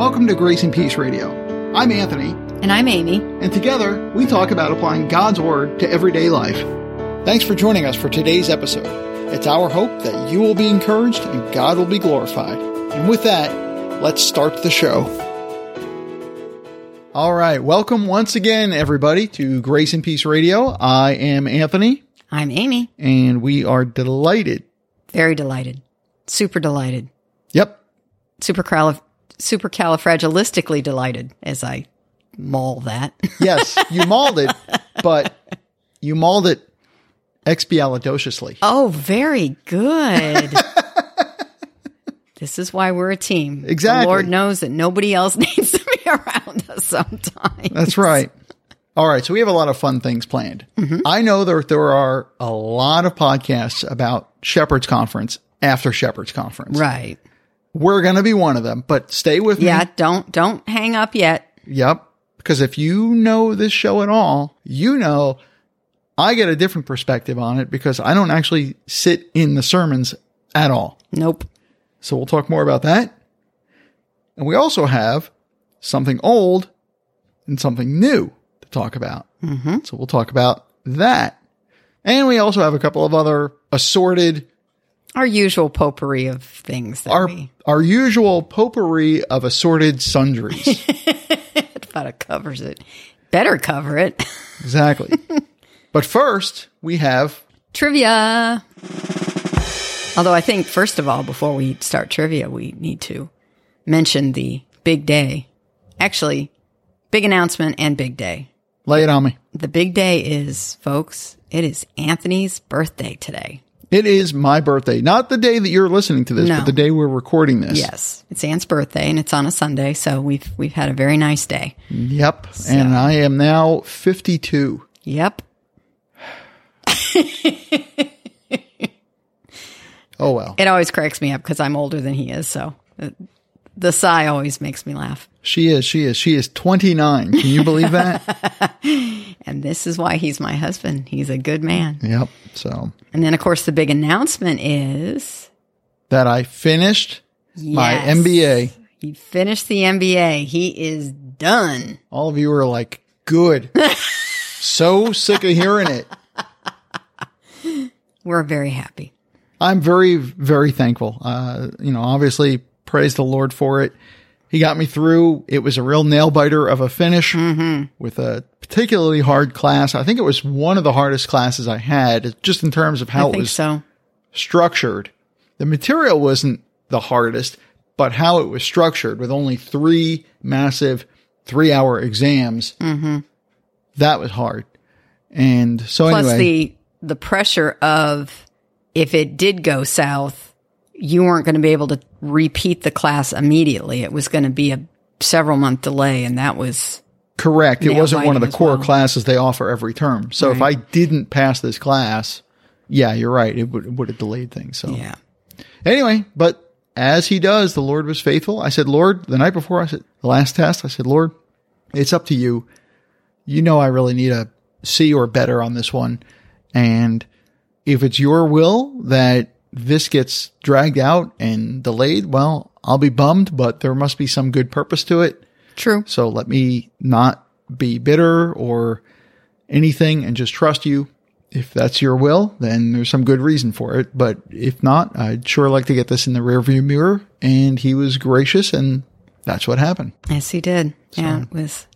Welcome to Grace and Peace Radio. I'm Anthony, And I'm Amy. and together we talk about applying God's Word to everyday life. Thanks for joining us for today's episode. It's our hope that you will be encouraged and God will be glorified. And with that, let's start the show. All right, welcome once again, everybody, to Grace and Peace Radio. I am Anthony, I'm Amy. and we are delighted. Very delighted. Super delighted. Yep, Super calif- supercalifragilistically delighted as I maul that. yes, you mauled it, but you mauled it expialidociously. oh, very good. this is why we're a team. Exactly. The Lord knows that nobody else needs to be around us sometimes. That's right. All right. So we have a lot of fun things planned. Mm-hmm. I know that there are a lot of podcasts about Shepherd's Conference after Shepherd's Conference. Right. We're going to be one of them, but stay with Yeah, me. Yeah, don't don't hang up yet. Yep. Because if you know this show at all, you know I get a different perspective on it because I don't actually sit in the sermons at all. Nope. So we'll talk more about that. And we also have something old and something new to talk about. Mm-hmm. So we'll talk about that. And we also have a couple of other assorted, Our usual potpourri of things that our, we our usual potpourri of assorted sundries. it about it covers it. Better cover it. exactly. But first, we have, trivia. Although I think, first of all, before we start trivia, we need to mention the big day. Actually, big announcement and big day. lay it on me. The big day is, folks, it is Anthony's birthday today. It is my birthday, not the day that you're listening to this, No. but the day we're recording this. Yes, it's Ant's birthday and it's on a Sunday, so we've we've had a very nice day. Yep. And I am now 52. Yep. Oh, well. It always cracks me up because I'm older than he is, so uh, the sigh always makes me laugh. She is. She is. She is 29. Can you believe that? And this is why he's my husband. He's a good man. yep. So And then, of course, the big announcement is that I finished my MBA. He finished the MBA. He is done. All of you are like, good. so sick of hearing it. We're very happy. I'm very, very thankful. Uh, you know, obviously, praise the Lord for it. He got me through. It was a real nail biter of a finish mm-hmm. with a particularly hard class. I think it was one of the hardest classes I had, just in terms of how I it was so. structured. The material wasn't the hardest, but how it was structured with only three massive three hour exams. Mm-hmm. That was hard. And so Plus anyway, the the pressure of if it did go south, you weren't going to be able to repeat the class immediately. It was going to be a several month delay, and that was correct. It wasn't one of the core well. classes they offer every term. So if I didn't pass this class, yeah, you're right. It would, it would have delayed things. So yeah. anyway, but as he does, the Lord was faithful. I said, Lord, the night before I said, the last test, I said, Lord, it's up to you. You know, I really need a C or better on this one. And if it's your will that this gets dragged out and delayed, well, I'll be bummed, but there must be some good purpose to it. True. So let me not be bitter or anything and just trust you. If that's your will, then there's some good reason for it. But if not, I'd sure like to get this in the rearview mirror. And he was gracious and that's what happened. Yes, he did. Yeah, it was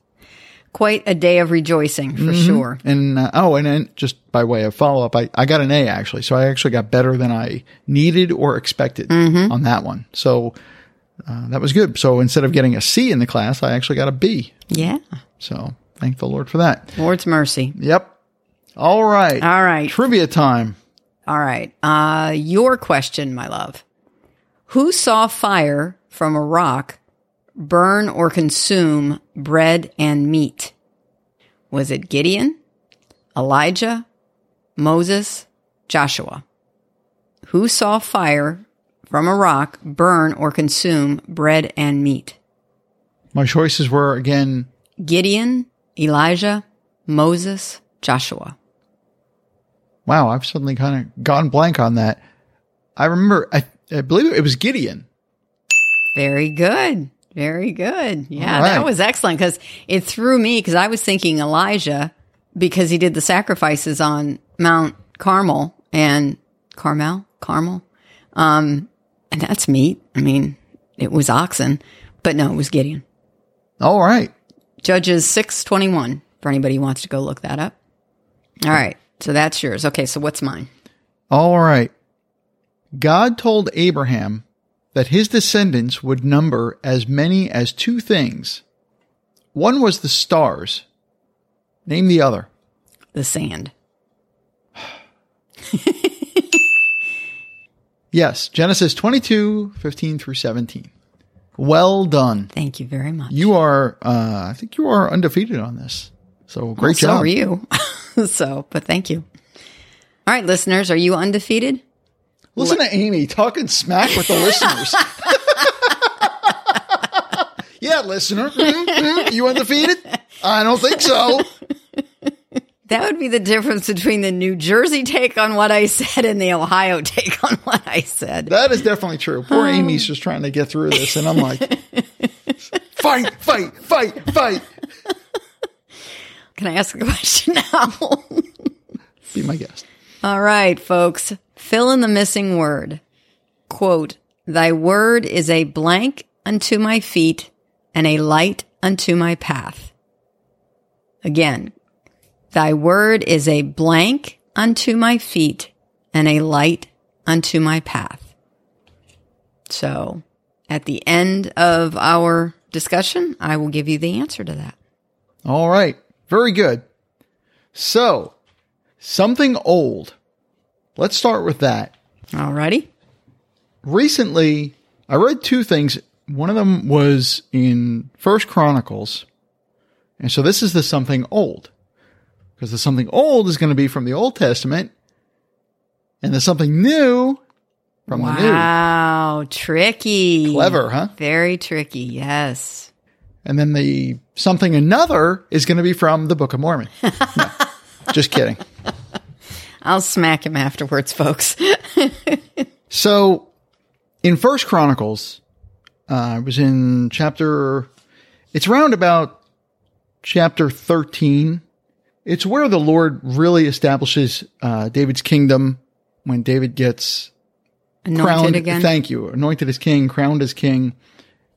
quite a day of rejoicing for Mm-hmm. sure. And uh, oh, and then just by way of follow up, I, I got an A actually. So I actually got better than I needed or expected on that one. So uh, that was good. So instead of getting a C in the class, I actually got a B. Yeah. So thank the Lord for that. Lord's mercy. Yep. All right. All right. Trivia time. All right. Uh, your question, my love. Who saw fire from a rock burn or consume bread and meat? Was it Gideon, Elijah, Moses, Joshua? Who saw fire from a rock burn or consume bread and meat? My choices were again Gideon, Elijah, Moses, Joshua. Wow, I've suddenly kind of gone blank on that. I remember, I, I believe it was Gideon. Very good. Very good. Yeah, All that was excellent because it threw me because I was thinking Elijah because he did the sacrifices on Mount Carmel and Carmel, Carmel. Um, and that's meat. I mean, it was oxen, but no, it was Gideon. All right. Judges 621 for anybody who wants to go look that up. All right. So that's yours. Okay. So what's mine? All right. God told Abraham that his descendants would number as many as two things. One was the stars. Name the other. The sand. Yes, Genesis 22, 15 through 17. Well done. Thank you very much. You are, uh, I think you are undefeated on this. So great Well, So are you. so, but thank you. All right, listeners, are you undefeated? Listen to Amy talking smack with the listeners. yeah, listener. Mhm, mhm. You undefeated? I don't think so. That would be the difference between the New Jersey take on what I said and the Ohio take on what I said. That is definitely true. Poor Amy's just trying to get through this, and I'm like, fight, fight, fight, fight. Can I ask a question now? Be my guest. All right, folks, fill in the missing word. Quote, Thy word is a blank unto my feet and a light unto my path. Again, thy word is a blank unto my feet and a light unto my path. So at the end of our discussion, I will give you the answer to that. All right. Very good. So, something old. Let's start with that. Alrighty. Recently, I read two things. One of them was in First Chronicles. And so this is the something old. Because the something old is going to be from the Old Testament. And the something new from the new. Wow, tricky. Clever, huh? Very tricky, yes. And then the something another is going to be from the Book of Mormon. No, just kidding. I'll smack him afterwards, folks. So in First Chronicles, uh, I was in chapter, it's around about chapter 13. It's where the Lord really establishes uh, David's kingdom when David gets Anointed crowned. again. Thank you. Anointed as king, crowned as king.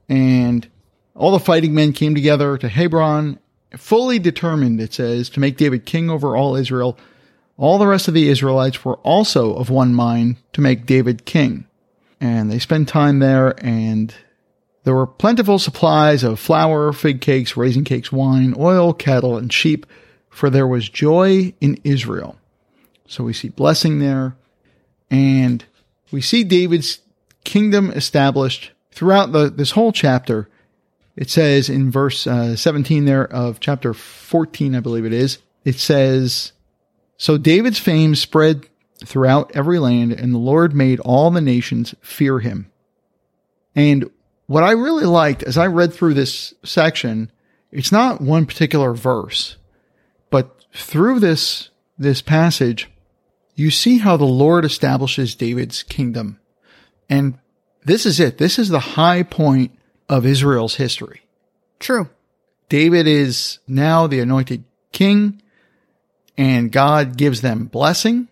And all the fighting men came together to Hebron, fully determined, it says, to make David king over all Israel. All the rest of the Israelites were also of one mind to make David king. And they spent time there and there were plentiful supplies of flour, fig cakes, raisin cakes, wine, oil, cattle, and sheep, for there was joy in Israel. So we see blessing there. And we see David's kingdom established throughout the, this whole chapter. It says in verse uh, 17 there of chapter 14, I believe it is, it says, So David's fame spread throughout every land, and the Lord made all the nations fear him. And what I really liked as I read through this section, it's not one particular verse, but through this, this passage, you see how the Lord establishes David's kingdom. And this is it. This is the high point of Israel's history. True. David is now the anointed king and God gives them blessing.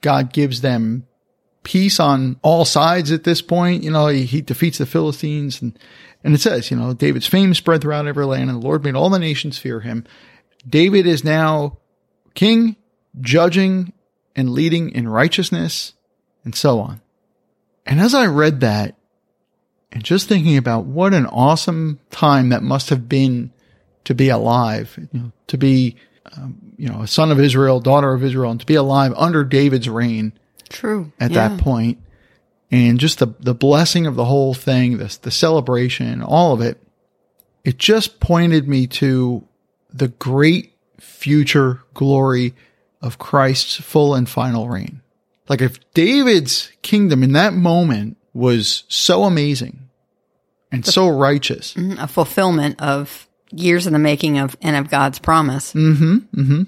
God gives them peace on all sides at this point. You know, he, he defeats the Philistines and, and it says, you know, David's fame spread throughout every land and the Lord made all the nations fear him. David is now king, judging and leading in righteousness and so on. And as I read that and just thinking about what an awesome time that must have been to be alive, you know, to be, um, you know, a son of Israel, daughter of Israel, and to be alive under David's reign True. at Yeah. that point, and just the the blessing of the whole thing, the the celebration, all of it, it just pointed me to the great future glory of Christ's full and final reign. Like if David's kingdom in that moment was so amazing and so righteous, mm-hmm. a fulfillment of years in the making of and of God's promise. Mm-hmm. Mm-hmm.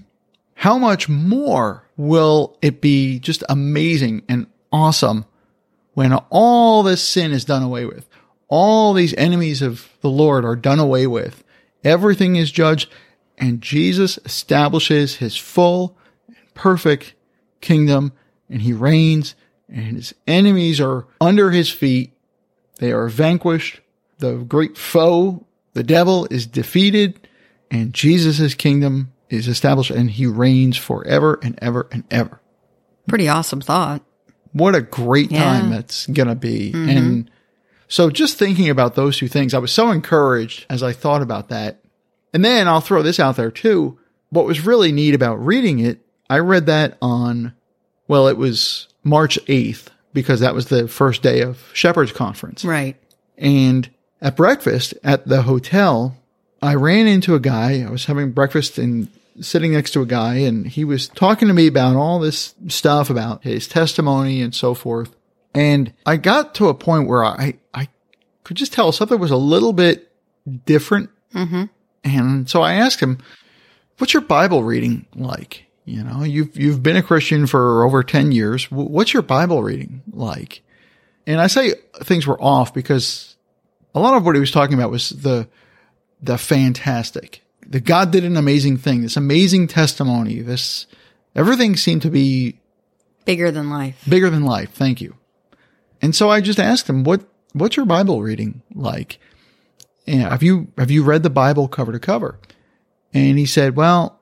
how much more will it be just amazing and awesome when all this sin is done away with? all these enemies of the Lord are done away with. Everything is judged and Jesus establishes his full and perfect kingdom and he reigns and his enemies are under his feet. They are vanquished. The great foe, the devil is defeated and Jesus' kingdom is established and he reigns forever and ever and ever. Pretty awesome thought. What a great Yeah. time that's going to be. Mm-hmm. And so just thinking about those two things, I was so encouraged as I thought about that. And then I'll throw this out there too. What was really neat about reading it, I read that on, well, it was March 8th because that was the first day of Shepherd's Conference. Right. And at breakfast at the hotel, I ran into a guy. I was having breakfast and sitting next to a guy, and he was talking to me about all this stuff about his testimony and so forth. And I got to a point where I, I could just tell something was a little bit different. Mm-hmm. And so I asked him, what's your Bible reading like? You know, you've, you've been a Christian for over 10 years. What's your Bible reading like? And I say things were off because a lot of what he was talking about was the, the fantastic. The God did an amazing thing, this amazing testimony, this, everything seemed to be Bigger than life. bigger than life. Thank you. And so I just asked him, what, what's your Bible reading like? And have you, have you read the Bible cover to cover? And he said, well,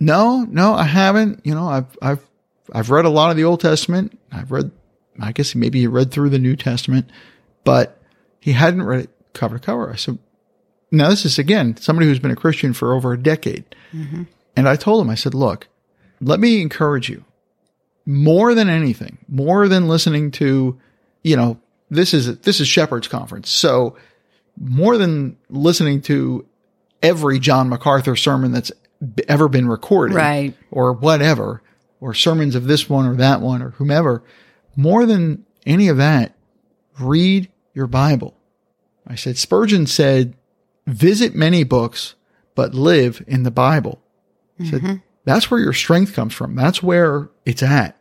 no, no, I haven't. You know, I've, I've, I've read a lot of the Old Testament. I've read, I guess maybe he read through the New Testament, but he hadn't read it cover to cover. I said, now this is again, somebody who's been a Christian for over a decade. Mm-hmm. And I told him, I said, look, let me encourage you more than anything, more than listening to, you know, this is, this is Shepherd's conference. So more than listening to every John MacArthur sermon that's ever been recorded Right. or whatever, or sermons of this one or that one or whomever, more than any of that, read your Bible. I said, Spurgeon said, visit many books, but live in the Bible. I said, mm-hmm. that's where your strength comes from. That's where it's at.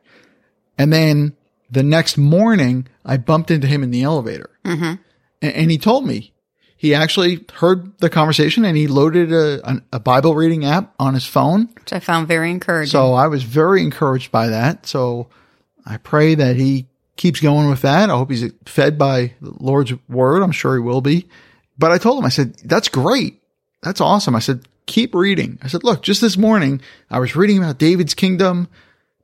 And then the next morning, I bumped into him in the elevator mm-hmm. and, and he told me he actually heard the conversation and he loaded a, a Bible reading app on his phone. Which I found very encouraging. So I was very encouraged by that. So I pray that he keeps going with that. I hope he's fed by the Lord's word. I'm sure he will be. But I told him, I said, that's great. That's awesome. I said, keep reading. I said, look, just this morning I was reading about David's kingdom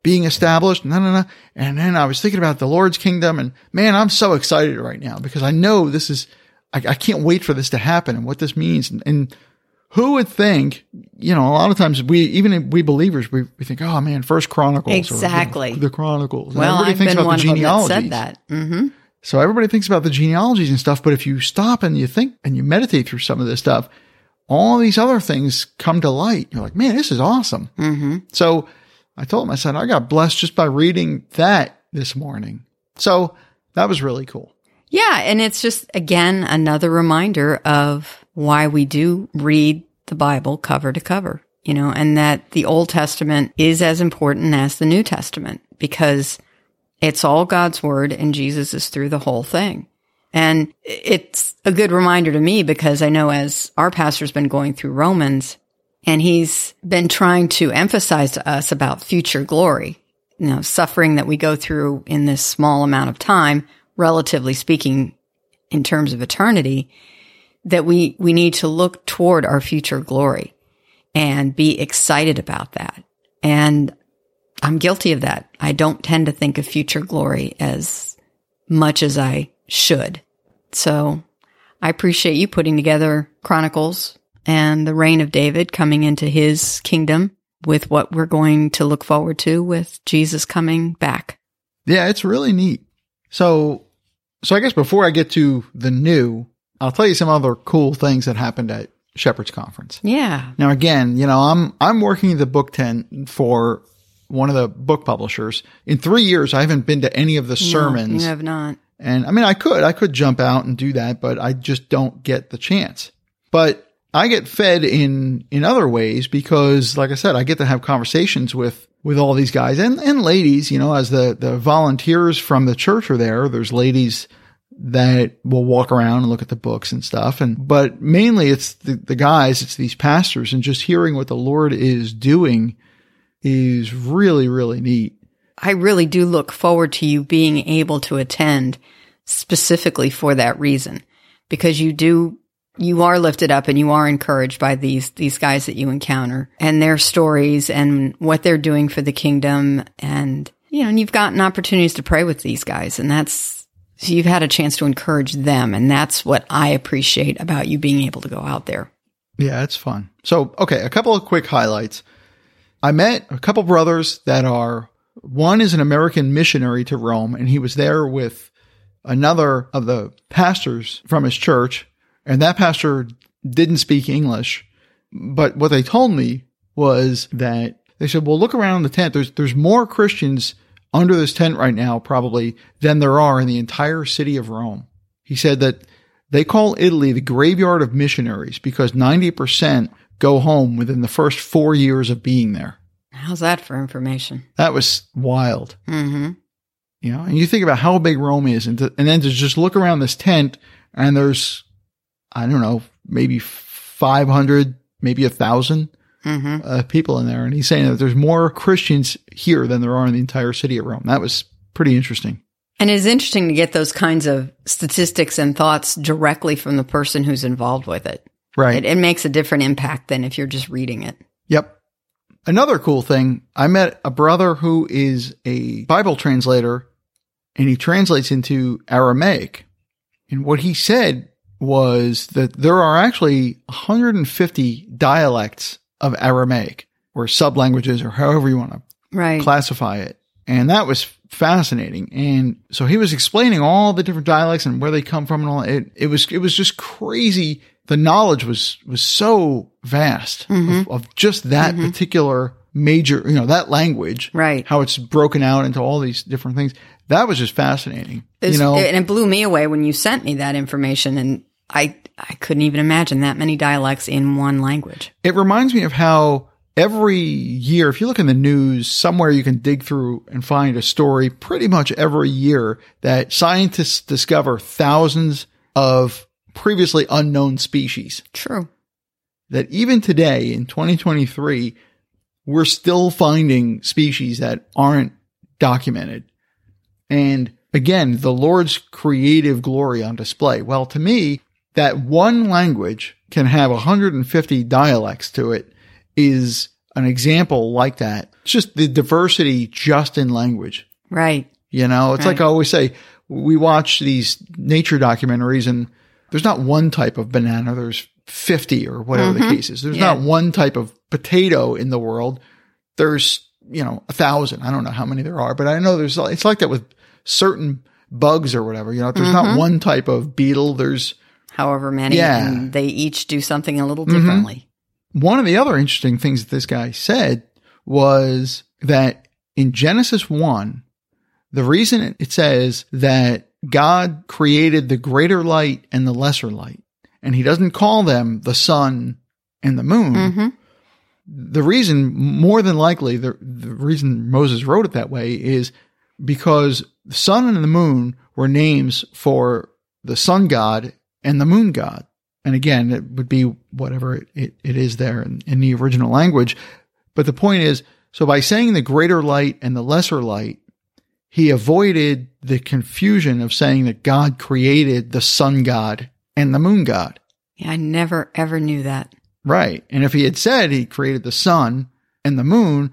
being established. No, no, no. And then I was thinking about the Lord's kingdom and man, I'm so excited right now because I know this is, I, I can't wait for this to happen and what this means. And, and who would think, you know, a lot of times we, even we believers, we, we think, oh man, first chronicles. or, you know, Exactly. the chronicles. And well, everybody I've thinks been about one the of them that said that. hmm So everybody thinks about the genealogies and stuff, but if you stop and you think and you meditate through some of this stuff, all these other things come to light. You're like, man, this is awesome. Mm-hmm. So I told him, I said, I got blessed just by reading that this morning. So that was really cool. Yeah. And it's just, again, another reminder of why we do read the Bible cover to cover, you know, and that the Old Testament is as important as the New Testament because it's all God's word and Jesus is through the whole thing. And it's a good reminder to me because I know as our pastor's been going through Romans and he's been trying to emphasize to us about future glory, you know, suffering that we go through in this small amount of time, relatively speaking, in terms of eternity, that we, we need to look toward our future glory and be excited about that. And I'm guilty of that. I don't tend to think of future glory as much as I should. So I appreciate you putting together Chronicles and the reign of David coming into his kingdom with what we're going to look forward to with Jesus coming back. Yeah, it's really neat. So, so I guess before I get to the new, I'll tell you some other cool things that happened at Shepherd's Conference. Yeah. Now, again, you know, I'm I'm working the book tent for one of the book publishers. In three years, I haven't been to any of the sermons, You have not. and I mean, I could I could jump out and do that, but I just don't get the chance. But I get fed in in other ways because, like I said, I get to have conversations with with all these guys and and ladies. You know, as the the volunteers from the church are there, there's ladies that will walk around and look at the books and stuff. And, but mainly it's the, the guys, it's these pastors and just hearing what the Lord is doing is really, really neat. I really do look forward to you being able to attend specifically for that reason because you do you are lifted up and you are encouraged by these these guys that you encounter and their stories and what they're doing for the kingdom and you know and you've gotten opportunities to pray with these guys and that's so you've had a chance to encourage them and that's what I appreciate about you being able to go out there. Yeah, it's fun. So, okay, a couple of quick highlights. I met a couple brothers that are one is an American missionary to Rome and he was there with another of the pastors from his church and that pastor didn't speak English. But what they told me was that they said, well, look around the tent. There's, there's more Christians under this tent right now, probably than there are in the entire city of Rome. He said that they call Italy the graveyard of missionaries because 90% go home within the first four years of being there. How's that for information? That was wild. Mm-hmm. You know, and you think about how big Rome is and, to, and then to just look around this tent and there's I don't know, maybe 500, maybe a 1000 Mm-hmm. uh, people in there. And he's saying that there's more Christians here than there are in the entire city of Rome. That was pretty interesting. And it's interesting to get those kinds of statistics and thoughts directly from the person who's involved with it. Right. It, it makes a different impact than if you're just reading it. Yep. Another cool thing, I met a brother who is a Bible translator and he translates into Aramaic. And what he said was that there are actually 150 dialects of Aramaic or sublanguages or however you want to Right. classify it. And that was fascinating. And so he was explaining all the different dialects and where they come from and all it, it was, it was just crazy. The knowledge was, was so vast of, mm-hmm. of just that mm-hmm. particular major, you know, that language, Right. how it's broken out into all these different things. That was just fascinating. You know, and it blew me away when you sent me that information, and I I couldn't even imagine that many dialects in one language. It reminds me of how every year, if you look in the news, somewhere you can dig through and find a story pretty much every year that scientists discover thousands of previously unknown species. True. That even today in 2023, we're still finding species that aren't documented. And again, the Lord's creative glory on display. Well, to me, that one language can have 150 dialects to it is an example like that. It's just the diversity just in language. Right. You know, it's like I always say, we watch these nature documentaries and there's not one type of banana. There's 50 or whatever the mm-hmm. case is. There's Yeah. not one type of potato in the world. There's, you know, a thousand. I don't know how many there are, but I know there's, it's like that with certain bugs or whatever. You know, there's not mm-hmm. one type of beetle. There's However many, Yeah. and they each do something a little differently. one of the other interesting things that this guy said was that in Genesis 1, the reason it says that God created the greater light and the lesser light, and he doesn't call them the sun and the moon. Mm-hmm. The reason, more than likely, the, the reason Moses wrote it that way is because the sun and the moon were names for the sun god and the moon god. And again, it would be whatever it, it, it is there in, in the original language. But the point is, so by saying the greater light and the lesser light, he avoided the confusion of saying that God created the sun god and the moon god. Yeah, I never ever knew that. Right. And if he had said he created the sun and the moon,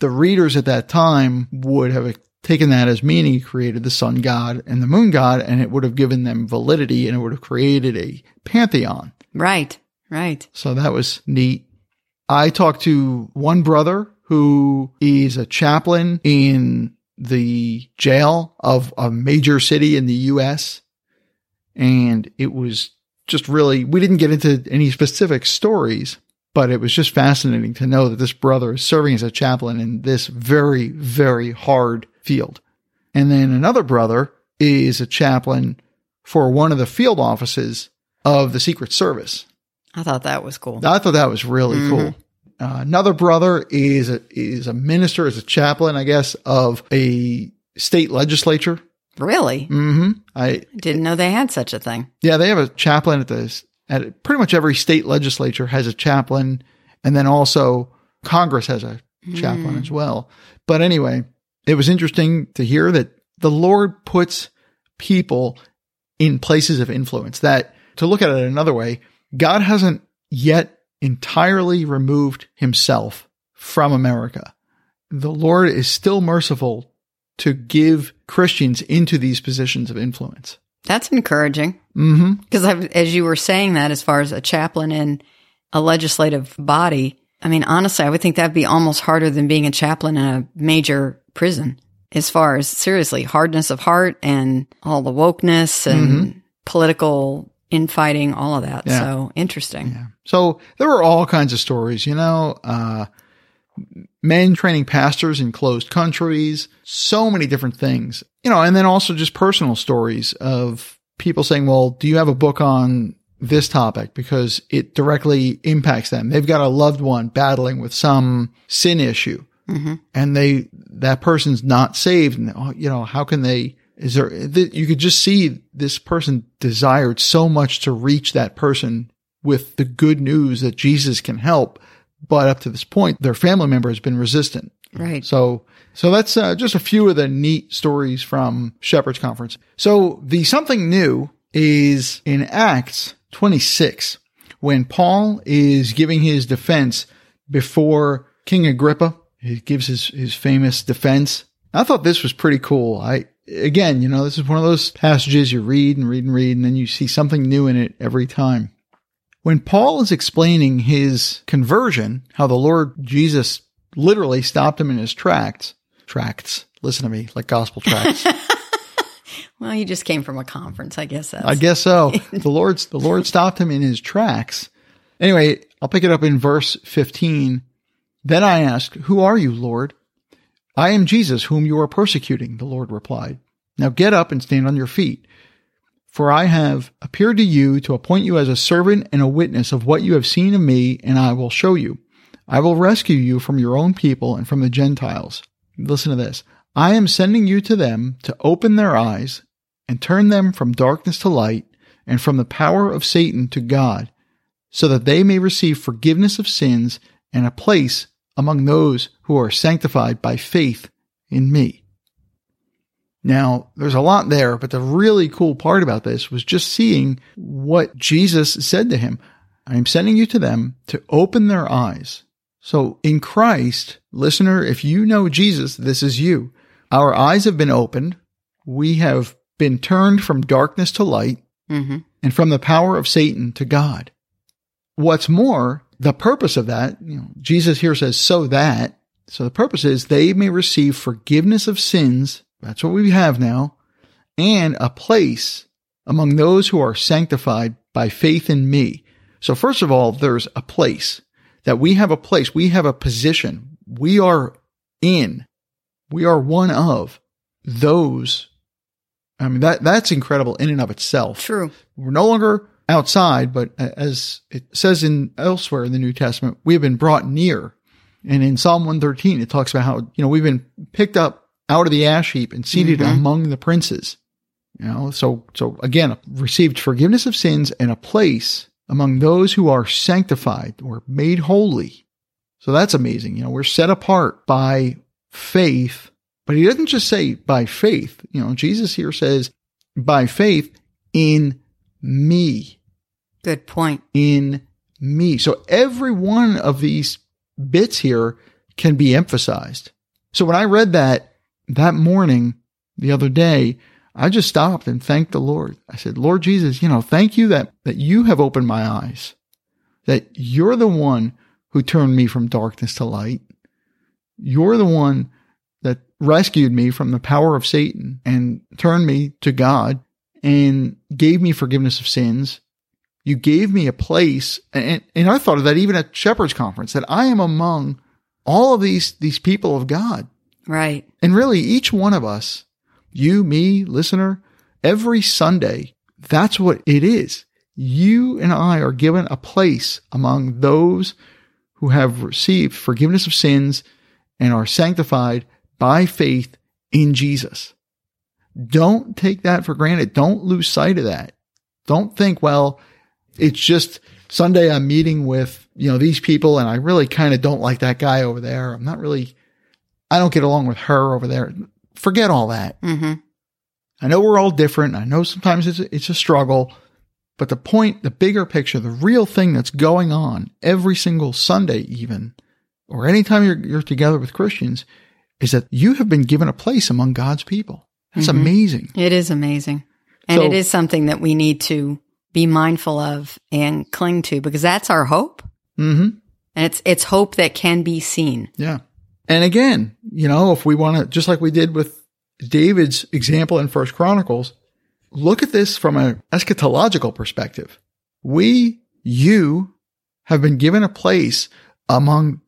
the readers at that time would have taken that as meaning he created the sun god and the moon god, and it would have given them validity and it would have created a pantheon. Right. Right. So that was neat. I talked to one brother who is a chaplain in the jail of a major city in the US. And it was just really, we didn't get into any specific stories, but it was just fascinating to know that this brother is serving as a chaplain in this very, very hard field. And then another brother is a chaplain for one of the field offices of the Secret Service. I thought that was cool. I thought that was really cool. Uh, another brother is a, is a minister, is a chaplain, I guess, of a state legislature Really? hmm I Didn't know they had such a thing. yeah, they have a chaplain at this at pretty much every state legislature has a chaplain, and then also Congress has a chaplain as well. But anyway, it was interesting to hear that the Lord puts people in places of influence. That to look at it another way, God hasn't yet entirely removed himself from America. The Lord is still merciful to give Christians into these positions of influence. That's encouraging. Mm-hmm. Because as you were saying that, as far as a chaplain in a legislative body, I mean, honestly, I would think that'd be almost harder than being a chaplain in a major prison. As far as seriously hardness of heart and all the wokeness and political infighting, all of that. Yeah. So interesting. Yeah. So there were all kinds of stories, you know, uh, men training pastors in closed countries, so many different things, you know, and then also just personal stories of people saying, well, do you have a book on this topic? Because it directly impacts them. They've got a loved one battling with some sin issue hmm and they, that person's not saved. And, oh, you know, how can they, is there, th- you could just see this person desired so much to reach that person with the good news that Jesus can help. But up to this point, their family member has been resistant. Right. So, so that's uh, just a few of the neat stories from Shepherd's Conference. So the something new is in Acts 26 when Paul is giving his defense before King Agrippa. He gives his, his famous defense. I thought this was pretty cool. I, again, you know, this is one of those passages you read and read and read, and then you see something new in it every time. When Paul is explaining his conversion, how the Lord Jesus literally stopped him in his tracts, tracts, listen to me, like gospel tracts. Well, he just came from a conference. I guess that's. I guess so. The Lord, the Lord stopped him in his tracks. Anyway, I'll pick it up in verse 15. Then I asked, Who are you, Lord? I am Jesus, whom you are persecuting, the Lord replied. Now get up and stand on your feet. For I have appeared to you to appoint you as a servant and a witness of what you have seen of me, and I will show you. I will rescue you from your own people and from the Gentiles. Listen to this. I am sending you to them to open their eyes and turn them from darkness to light and from the power of Satan to God, so that they may receive forgiveness of sins and a place among those who are sanctified by faith in me. Now, there's a lot there, but the really cool part about this was just seeing what Jesus said to him. I am sending you to them to open their eyes. So in Christ, listener, if you know Jesus, this is you. Our eyes have been opened. We have been turned from darkness to light hmm and from the power of Satan to God. What's more, the purpose of that, you know, Jesus here says, so that, so the purpose is they may receive forgiveness of sins. That's what we have now and a place among those who are sanctified by faith in me. So first of all, there's a place that we have a place. We have a position. We are in, we are one of those. I mean, that, that's incredible in and of itself. True. We're no longer outside, but as it says in elsewhere in the New Testament, we have been brought near. And in Psalm 113, it talks about how, you know, we've been picked up out of the ash heap and seated Mhm. among the princes. You know, so, so again, received forgiveness of sins and a place among those who are sanctified or made holy. So that's amazing. You know, we're set apart by faith, but he doesn't just say by faith. You know, Jesus here says by faith in me, Good point. in me. So every one of these bits here can be emphasized. So when I read that that morning, the other day, I just stopped and thanked the Lord. I said, Lord Jesus, you know, thank you that, that you have opened my eyes, that you're the one who turned me from darkness to light. You're the one that rescued me from the power of Satan and turned me to God and gave me forgiveness of sins. You gave me a place. And, and I thought of that even at Shepherd's Conference, that I am among all of these, these people of God. Right. And really, each one of us, you, me, listener, every Sunday, that's what it is. You and I are given a place among those who have received forgiveness of sins and are sanctified by faith in Jesus. Don't take that for granted. Don't lose sight of that. Don't think, well, it's just Sunday I'm meeting with, you know, these people and I really kind of don't like that guy over there. I'm not really, I don't get along with her over there. Forget all that. hmm I know we're all different. I know sometimes it's a, it's a struggle, but the point, the bigger picture, the real thing that's going on every single Sunday, even, or anytime you're, you're together with Christians is that you have been given a place among God's people. That's Mhm. amazing. It is amazing. And So- it is something that we need to be mindful of and cling to because that's our hope. hmm And it's, it's hope that can be seen. Yeah. And again, you know, if we want to, just like we did with David's example in First Chronicles, look at this from an eschatological perspective. We, you, have been given a place among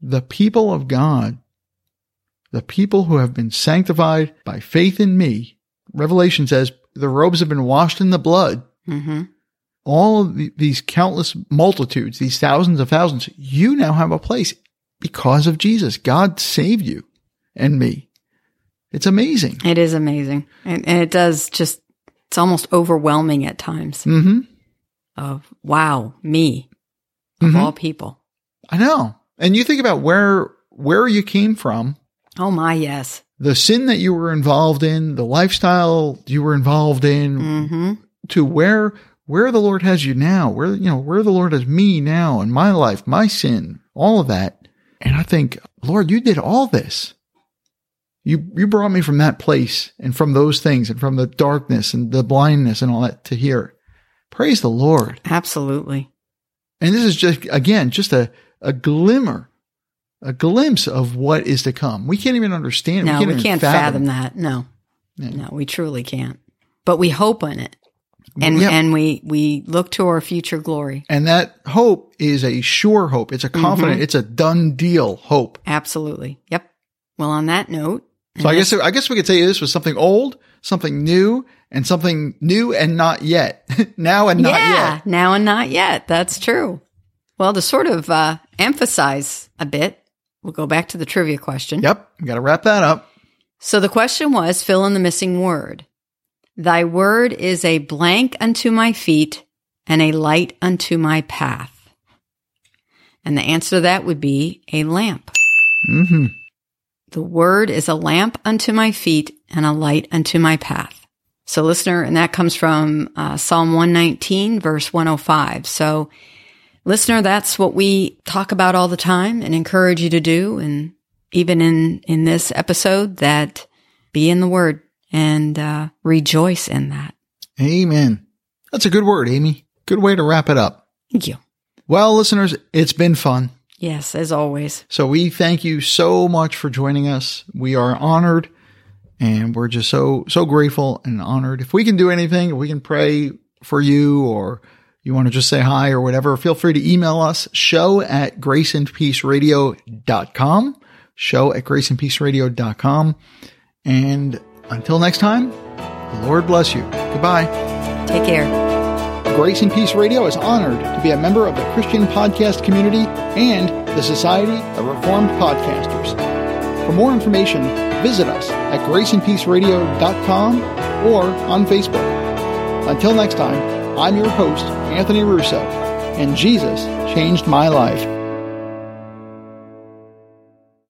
the people of God, the people who have been sanctified by faith in me. Revelation says the robes have been washed in the blood. hmm All of the, these countless multitudes, these thousands of thousands, you now have a place because of Jesus. God saved you and me. It's amazing. It is amazing. And, and it does just, it's almost overwhelming at times hmm of, wow, me of Mhm. all people. I know. And you think about where, where you came from, Oh my, yes. the sin that you were involved in, the lifestyle you were involved in, hmm to where, where the Lord has you now, where, you know, where the Lord has me now in my life, my sin, all of that. And I think, Lord, you did all this. You, you brought me from that place and from those things and from the darkness and the blindness and all that to here. Praise the Lord. Absolutely. And this is just, again, just a, a glimmer, a glimpse of what is to come. We can't even understand. No, we even can't, fathom. that. No, Yeah. no, we truly can't. But we hope in it, and and we we look to our future glory. And that hope is a sure hope. It's a confident, Mm-hmm. it's a done deal hope. Absolutely. Yep. Well, on that note, So I guess, I guess we could say this was something old, something new, and something new and not yet. now and not yet. yeah, yet. now and not yet. That's true. Well, to sort of uh, emphasize a bit, we'll go back to the trivia question. Yep. We got to wrap that up. So the question was fill in the missing word. Thy word is a blank unto my feet and a light unto my path. And the answer to that would be a lamp. hmm The word is a lamp unto my feet and a light unto my path. So, listener, and that comes from uh, Psalm 119, verse 105. So, listener, that's what we talk about all the time and encourage you to do. And even in, in this episode, that be in the word and uh, rejoice in that. Amen. That's a good word, Amy. Good way to wrap it up. Thank you. Well, listeners, it's been fun. Yes, as always. So we thank you so much for joining us. We are honored and we're just so, so grateful and honored. If we can do anything, if we can pray for you or you want to just say hi or whatever, feel free to email us show at graceandpeaceradio.com, show at graceandpeaceradio.com. And until next time, Lord bless you. Goodbye. Take care. Grace and Peace Radio is honored to be a member of the Christian podcast community and the Society of Reformed Podcasters. For more information, visit us at graceandpeaceradio.com or on Facebook. Until next time, I'm your host, Anthony Russo, and Jesus changed my life.